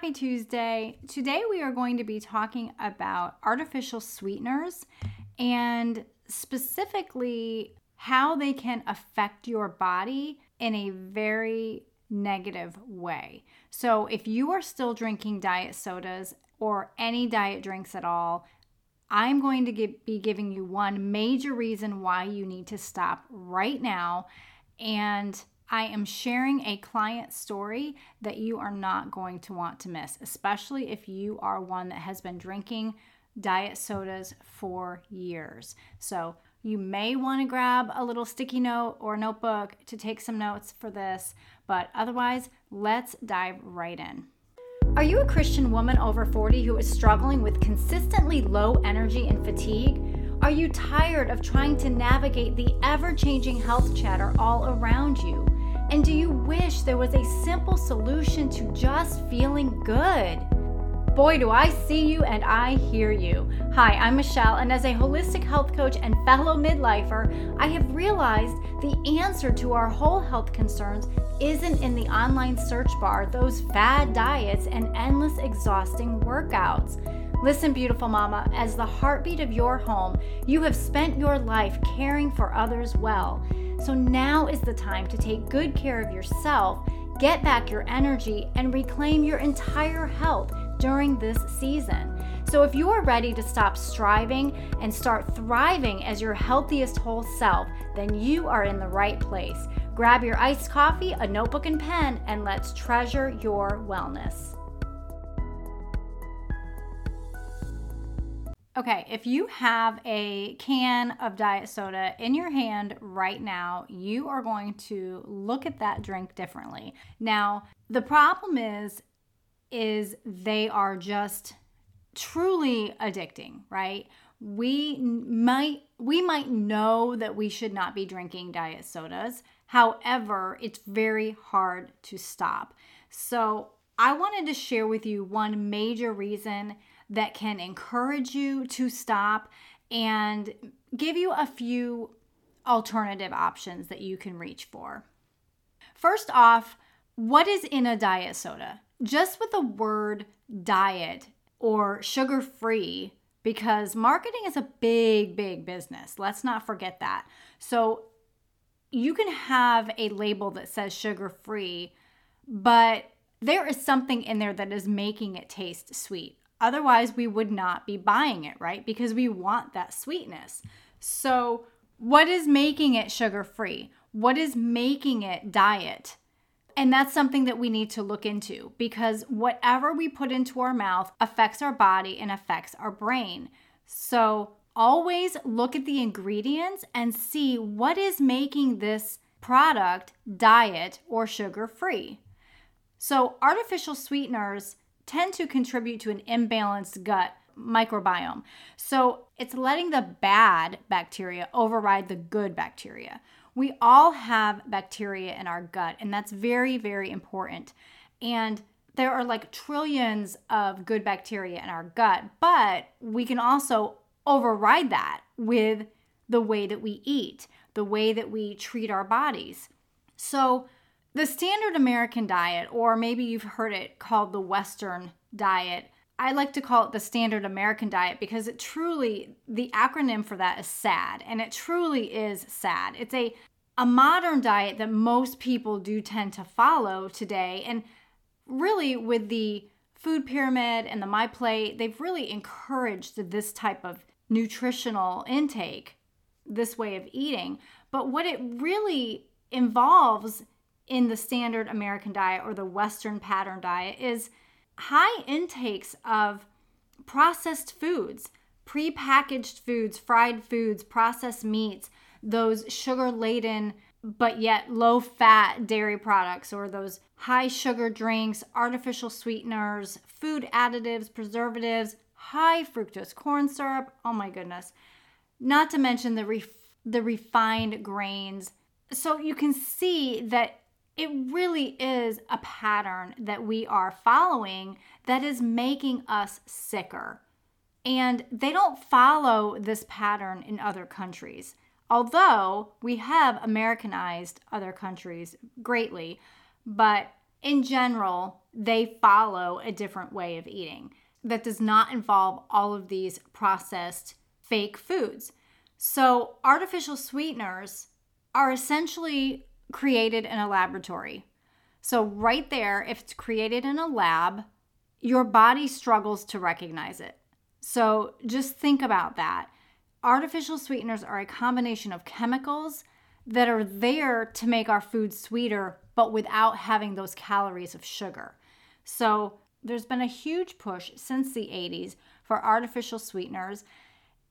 Happy Tuesday. Today we are going to be talking about artificial sweeteners and specifically how they can affect your body in a very negative way. So, if you are still drinking diet sodas or any diet drinks at all, I'm going to give, be giving you one major reason why you need to stop right now. And I am sharing a client story that you are not going to want to miss, especially if you are one that has been drinking diet sodas for years. So, you may want to grab a little sticky note or notebook to take some notes for this, but otherwise, let's dive right in. Are you a Christian woman over 40 who is struggling with consistently low energy and fatigue? Are you tired of trying to navigate the ever changing health chatter all around you? And do you wish there was a simple solution to just feeling good? Boy, do I see you and I hear you. Hi, I'm Michelle, and as a holistic health coach and fellow midlifer, I have realized the answer to our whole health concerns isn't in the online search bar, those fad diets, and endless exhausting workouts. Listen, beautiful mama, as the heartbeat of your home, you have spent your life caring for others well. So now is the time to take good care of yourself, get back your energy, and reclaim your entire health during this season. So, if you are ready to stop striving and start thriving as your healthiest whole self, then you are in the right place. Grab your iced coffee, a notebook, and pen, and let's treasure your wellness. Okay, if you have a can of diet soda in your hand right now, you are going to look at that drink differently. Now, the problem is is they are just truly addicting, right? We might we might know that we should not be drinking diet sodas. However, it's very hard to stop. So, I wanted to share with you one major reason that can encourage you to stop and give you a few alternative options that you can reach for. First off, what is in a diet soda? Just with the word diet or sugar free, because marketing is a big, big business. Let's not forget that. So you can have a label that says sugar free, but there is something in there that is making it taste sweet. Otherwise, we would not be buying it, right? Because we want that sweetness. So, what is making it sugar free? What is making it diet? And that's something that we need to look into because whatever we put into our mouth affects our body and affects our brain. So, always look at the ingredients and see what is making this product diet or sugar free. So, artificial sweeteners tend to contribute to an imbalanced gut microbiome. So it's letting the bad bacteria override the good bacteria. We all have bacteria in our gut, and that's very, very important. And there are like trillions of good bacteria in our gut, but we can also override that with the way that we eat, the way that we treat our bodies. So, the standard American diet, or maybe you've heard it called the Western diet, I like to call it the standard American diet because it truly, the acronym for that is SAD, and it truly is sad. It's a, a modern diet that most people do tend to follow today. And really, with the food pyramid and the My Plate, they've really encouraged this type of nutritional intake, this way of eating. But what it really involves in the standard American diet or the Western pattern diet is high intakes of processed foods, prepackaged foods, fried foods, processed meats, those sugar laden but yet low fat dairy products or those high sugar drinks, artificial sweeteners, food additives, preservatives, high fructose corn syrup. Oh my goodness. Not to mention the ref- the refined grains. So you can see that it really is a pattern that we are following that is making us sicker. And they don't follow this pattern in other countries. Although we have Americanized other countries greatly, but in general, they follow a different way of eating that does not involve all of these processed fake foods. So, artificial sweeteners are essentially created in a laboratory. So, right there, if it's created in a lab, your body struggles to recognize it. So, just think about that. Artificial sweeteners are a combination of chemicals that are there to make our food sweeter, but without having those calories of sugar. So, there's been a huge push since the 80s for artificial sweeteners.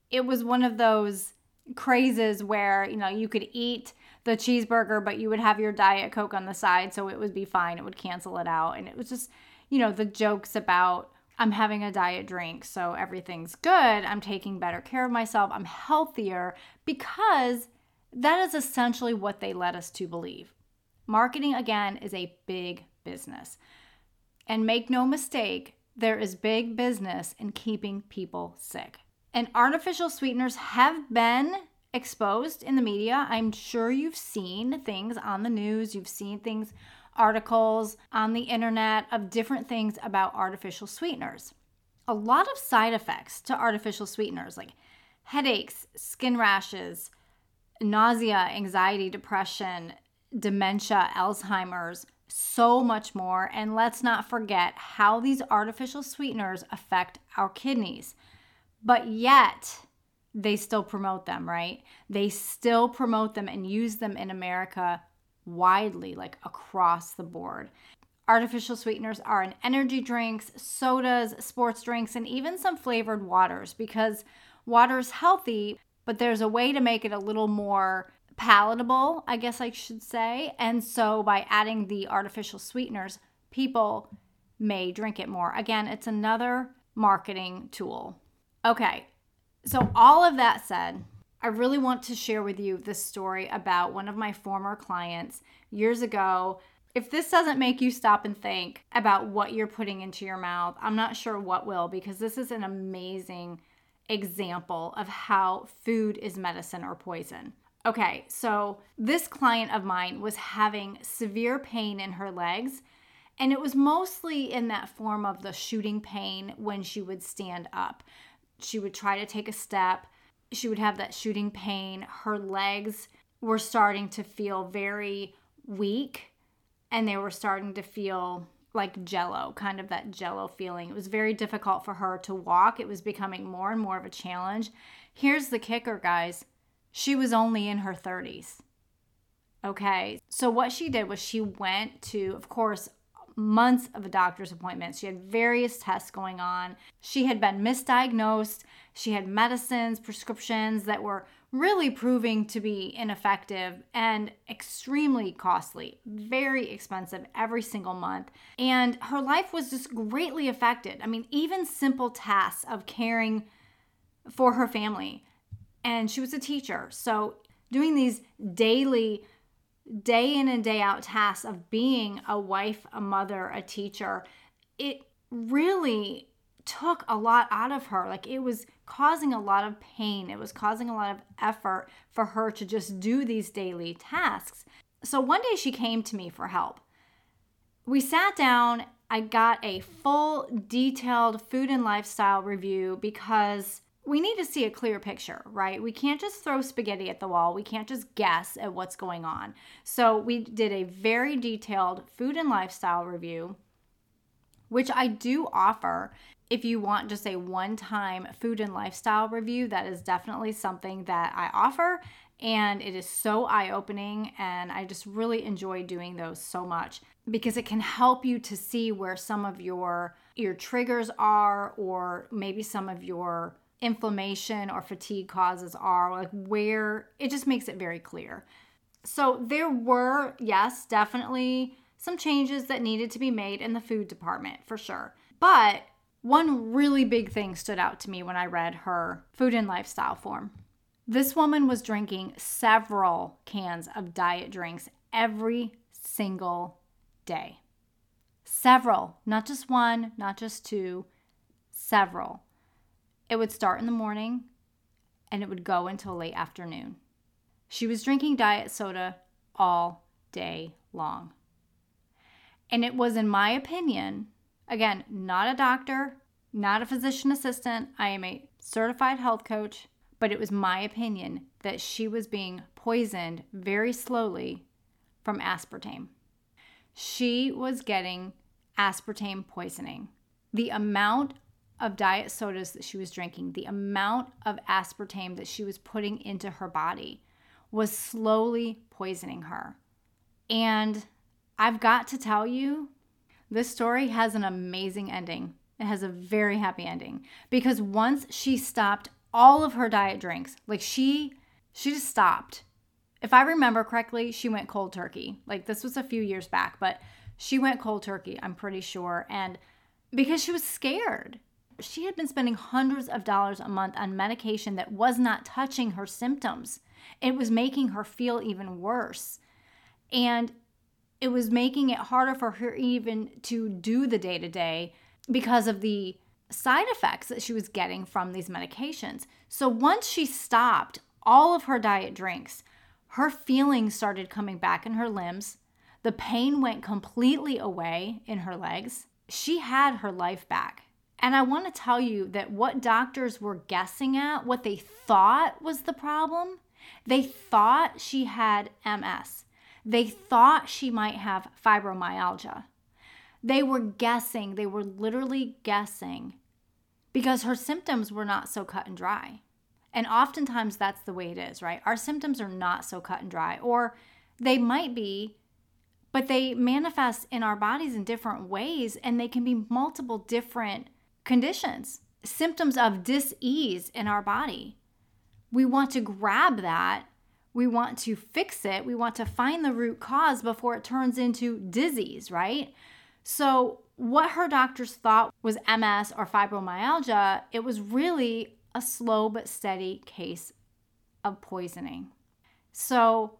It was one of those crazes where, you know, you could eat the cheeseburger, but you would have your Diet Coke on the side, so it would be fine. It would cancel it out. And it was just, you know, the jokes about, I'm having a diet drink, so everything's good. I'm taking better care of myself. I'm healthier because that is essentially what they led us to believe. Marketing, again, is a big business. And make no mistake, there is big business in keeping people sick. And artificial sweeteners have been exposed in the media. I'm sure you've seen things on the news, you've seen things, articles on the internet of different things about artificial sweeteners. A lot of side effects to artificial sweeteners, like headaches, skin rashes, nausea, anxiety, depression, dementia, Alzheimer's, so much more. And let's not forget how these artificial sweeteners affect our kidneys. But yet, they still promote them, right? They still promote them and use them in America widely, like across the board. Artificial sweeteners are in energy drinks, sodas, sports drinks, and even some flavored waters because water is healthy, but there's a way to make it a little more palatable, I guess I should say. And so by adding the artificial sweeteners, people may drink it more. Again, it's another marketing tool. Okay, so all of that said, I really want to share with you this story about one of my former clients years ago. If this doesn't make you stop and think about what you're putting into your mouth, I'm not sure what will because this is an amazing example of how food is medicine or poison. Okay, so this client of mine was having severe pain in her legs, and it was mostly in that form of the shooting pain when she would stand up. She would try to take a step, she would have that shooting pain. Her legs were starting to feel very weak, and they were starting to feel like jello, kind of that jello feeling. It was very difficult for her to walk. It was becoming more and more of a challenge. Here's the kicker, guys she was only in her 30s. Okay. So what she did was she went to, of course, months of a doctor's appointment. She had various tests going on. She had been misdiagnosed. She had medicines, prescriptions that were really proving to be ineffective and extremely costly, very expensive every single month. And her life was just greatly affected. I mean, even simple tasks of caring for her family and she was a teacher. So, doing these daily, day in and day out tasks of being a wife, a mother, a teacher, it really took a lot out of her. Like it was causing a lot of pain, it was causing a lot of effort for her to just do these daily tasks. So, one day she came to me for help. We sat down. I got a full, detailed food and lifestyle review because we need to see a clear picture, right? We can't just throw spaghetti at the wall. We can't just guess at what's going on. So, we did a very detailed food and lifestyle review, which I do offer. If you want just a one time food and lifestyle review, that is definitely something that I offer. And it is so eye opening. And I just really enjoy doing those so much because it can help you to see where some of your your triggers are or maybe some of your inflammation or fatigue causes are, like where it just makes it very clear. So there were, yes, definitely some changes that needed to be made in the food department for sure. But one really big thing stood out to me when I read her food and lifestyle form. This woman was drinking several cans of diet drinks every single day. Several, not just one, not just two, several. It would start in the morning and it would go until late afternoon. She was drinking diet soda all day long. And it was, in my opinion, again, not a doctor, not a physician assistant. I am a certified health coach, but it was my opinion that she was being poisoned very slowly from aspartame. She was getting aspartame poisoning. The amount of diet sodas that she was drinking, the amount of aspartame that she was putting into her body was slowly poisoning her. And I've got to tell you, this story has an amazing ending. It has a very happy ending because once she stopped all of her diet drinks, like she she just stopped. If I remember correctly, she went cold turkey. Like this was a few years back, but she went cold turkey, I'm pretty sure, and because she was scared. She had been spending hundreds of dollars a month on medication that was not touching her symptoms. It was making her feel even worse. And it was making it harder for her even to do the day to day because of the side effects that she was getting from these medications. So once she stopped all of her diet drinks, her feelings started coming back in her limbs. The pain went completely away in her legs. She had her life back. And I want to tell you that what doctors were guessing at, what they thought was the problem, they thought she had MS. They thought she might have fibromyalgia. They were guessing, they were literally guessing because her symptoms were not so cut and dry. And oftentimes that's the way it is, right? Our symptoms are not so cut and dry, or they might be, but they manifest in our bodies in different ways, and they can be multiple different conditions, symptoms of dis-ease in our body. We want to grab that. We want to fix it. We want to find the root cause before it turns into disease, right? So, what her doctors thought was MS or fibromyalgia, it was really a slow but steady case of poisoning. So,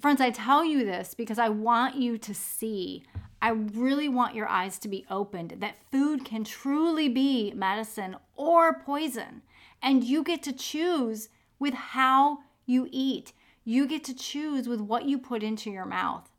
friends, I tell you this because I want you to see, I really want your eyes to be opened that food can truly be medicine or poison. And you get to choose with how you eat. You get to choose with what you put into your mouth.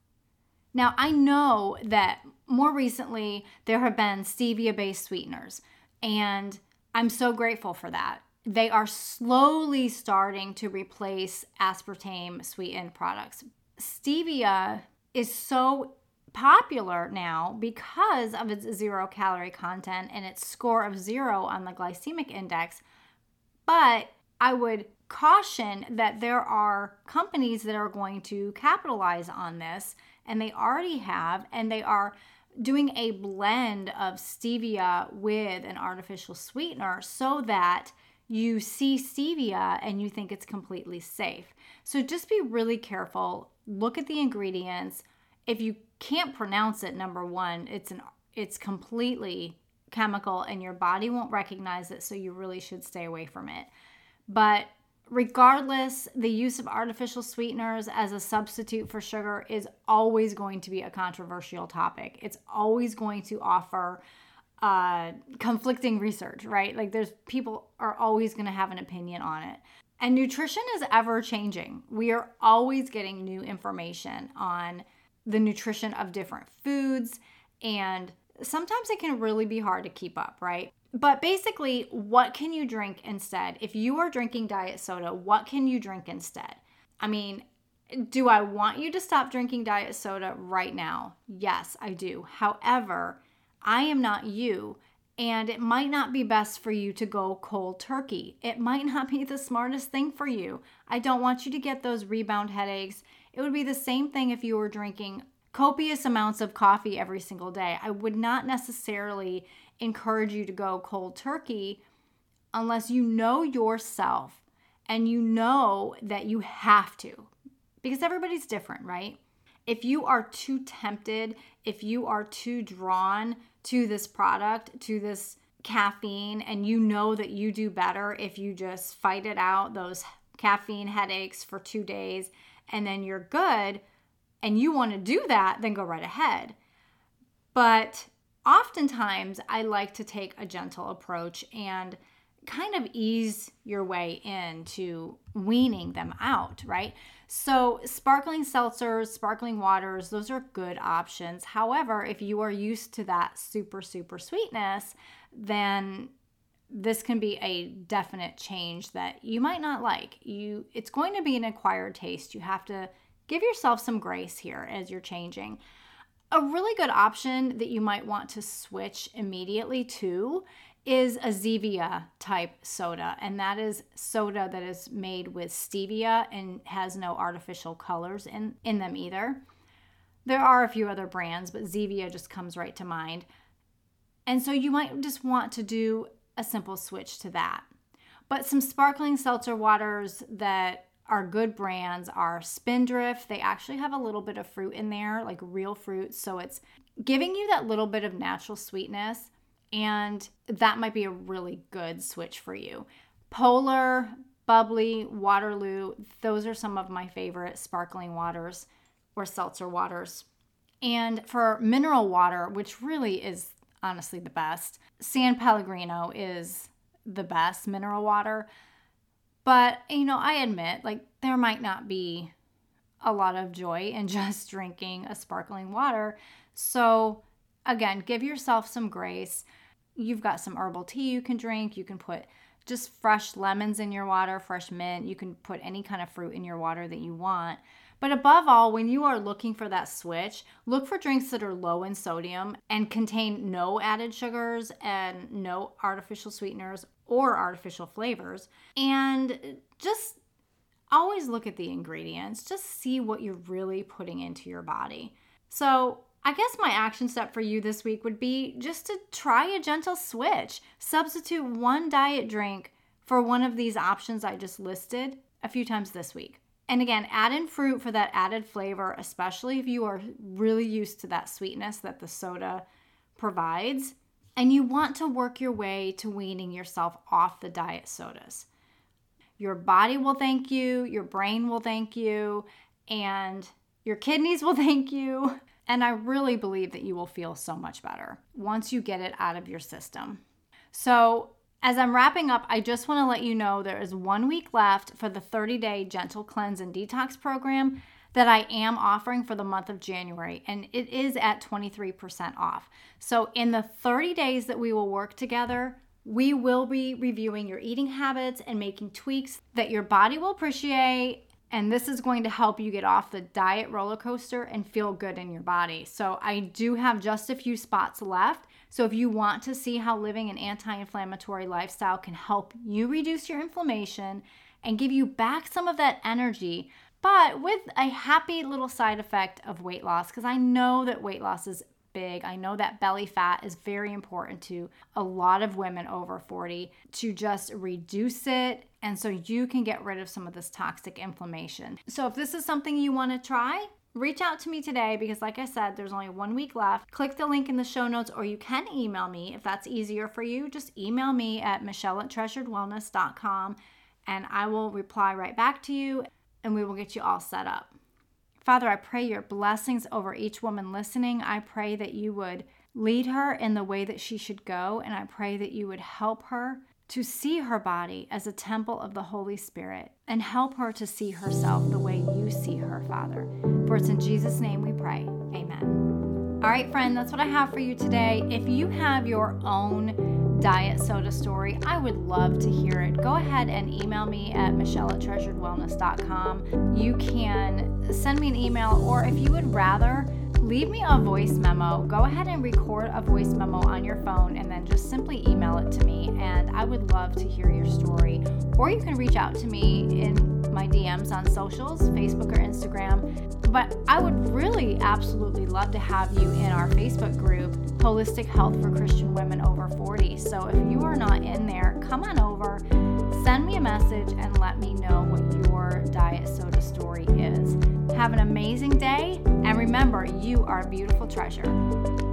Now, I know that more recently there have been stevia based sweeteners, and I'm so grateful for that. They are slowly starting to replace aspartame sweetened products. Stevia is so popular now because of its zero calorie content and its score of zero on the glycemic index. But I would caution that there are companies that are going to capitalize on this, and they already have, and they are doing a blend of stevia with an artificial sweetener so that you see stevia and you think it's completely safe. So just be really careful. Look at the ingredients. If you can't pronounce it, number one, it's an it's completely chemical and your body won't recognize it, so you really should stay away from it. But regardless, the use of artificial sweeteners as a substitute for sugar is always going to be a controversial topic. It's always going to offer uh, conflicting research, right? Like there's people are always going to have an opinion on it. And nutrition is ever changing. We are always getting new information on the nutrition of different foods and sometimes it can really be hard to keep up, right? But basically, what can you drink instead? If you are drinking diet soda, what can you drink instead? I mean, do I want you to stop drinking diet soda right now? Yes, I do. However, I am not you, and it might not be best for you to go cold turkey. It might not be the smartest thing for you. I don't want you to get those rebound headaches. It would be the same thing if you were drinking copious amounts of coffee every single day. I would not necessarily encourage you to go cold turkey unless you know yourself and you know that you have to because everybody's different, right? If you are too tempted, if you are too drawn to this product, to this caffeine, and you know that you do better if you just fight it out, those caffeine headaches for two days, and then you're good, and you want to do that, then go right ahead. But oftentimes I like to take a gentle approach and kind of ease your way into weaning them out, right? So, sparkling seltzers, sparkling waters, those are good options. However, if you are used to that super, super sweetness, then this can be a definite change that you might not like. You it's going to be an acquired taste. You have to give yourself some grace here as you're changing. A really good option that you might want to switch immediately to is a Zevia type soda, and that is soda that is made with stevia and has no artificial colors in, in them either. There are a few other brands, but Zevia just comes right to mind. And so you might just want to do a simple switch to that. But some sparkling seltzer waters that are good brands are Spindrift. They actually have a little bit of fruit in there, like real fruit. So it's giving you that little bit of natural sweetness. And that might be a really good switch for you. Polar, Bubbly, Waterloo, those are some of my favorite sparkling waters or seltzer waters. And for mineral water, which really is honestly the best, San Pellegrino is the best mineral water. But, you know, I admit, like, there might not be a lot of joy in just drinking a sparkling water. So, again, give yourself some grace. You've got some herbal tea you can drink. You can put just fresh lemons in your water, fresh mint. You can put any kind of fruit in your water that you want. But above all, when you are looking for that switch, look for drinks that are low in sodium and contain no added sugars and no artificial sweeteners or artificial flavors. And just always look at the ingredients, just see what you're really putting into your body. So, I guess my action step for you this week would be just to try a gentle switch. Substitute one diet drink for one of these options I just listed a few times this week. And again, add in fruit for that added flavor, especially if you are really used to that sweetness that the soda provides. And you want to work your way to weaning yourself off the diet sodas. Your body will thank you, your brain will thank you, and your kidneys will thank you. And I really believe that you will feel so much better once you get it out of your system. So, as I'm wrapping up, I just want to let you know there is one week left for the 30 day gentle cleanse and detox program that I am offering for the month of January, and it is at 23% off. So, in the 30 days that we will work together, we will be reviewing your eating habits and making tweaks that your body will appreciate. And this is going to help you get off the diet roller coaster and feel good in your body. So, I do have just a few spots left. So, if you want to see how living an anti inflammatory lifestyle can help you reduce your inflammation and give you back some of that energy, but with a happy little side effect of weight loss, because I know that weight loss is big. I know that belly fat is very important to a lot of women over 40 to just reduce it. And so you can get rid of some of this toxic inflammation. So, if this is something you want to try, reach out to me today because, like I said, there's only one week left. Click the link in the show notes, or you can email me if that's easier for you. Just email me at michelle at treasuredwellness.com and I will reply right back to you and we will get you all set up. Father, I pray your blessings over each woman listening. I pray that you would lead her in the way that she should go, and I pray that you would help her to see her body as a temple of the Holy Spirit and help her to see herself the way you see her, Father. For it's in Jesus' name we pray. Amen. All right, friend, that's what I have for you today. If you have your own diet soda story, I would love to hear it. Go ahead and email me at michelle at treasuredwellness.com. You can send me an email, or if you would rather, leave me a voice memo. Go ahead and record a voice memo on your phone and then just simply email it to me. And I would love to hear your story. Or you can reach out to me in my DMs on socials, Facebook or Instagram. But I would really absolutely love to have you in our Facebook group, Holistic Health for Christian Women Over 40. So if you are not in there, come on over, send me a message, and let me know what your diet soda story is. Have an amazing day, and remember, you are a beautiful treasure.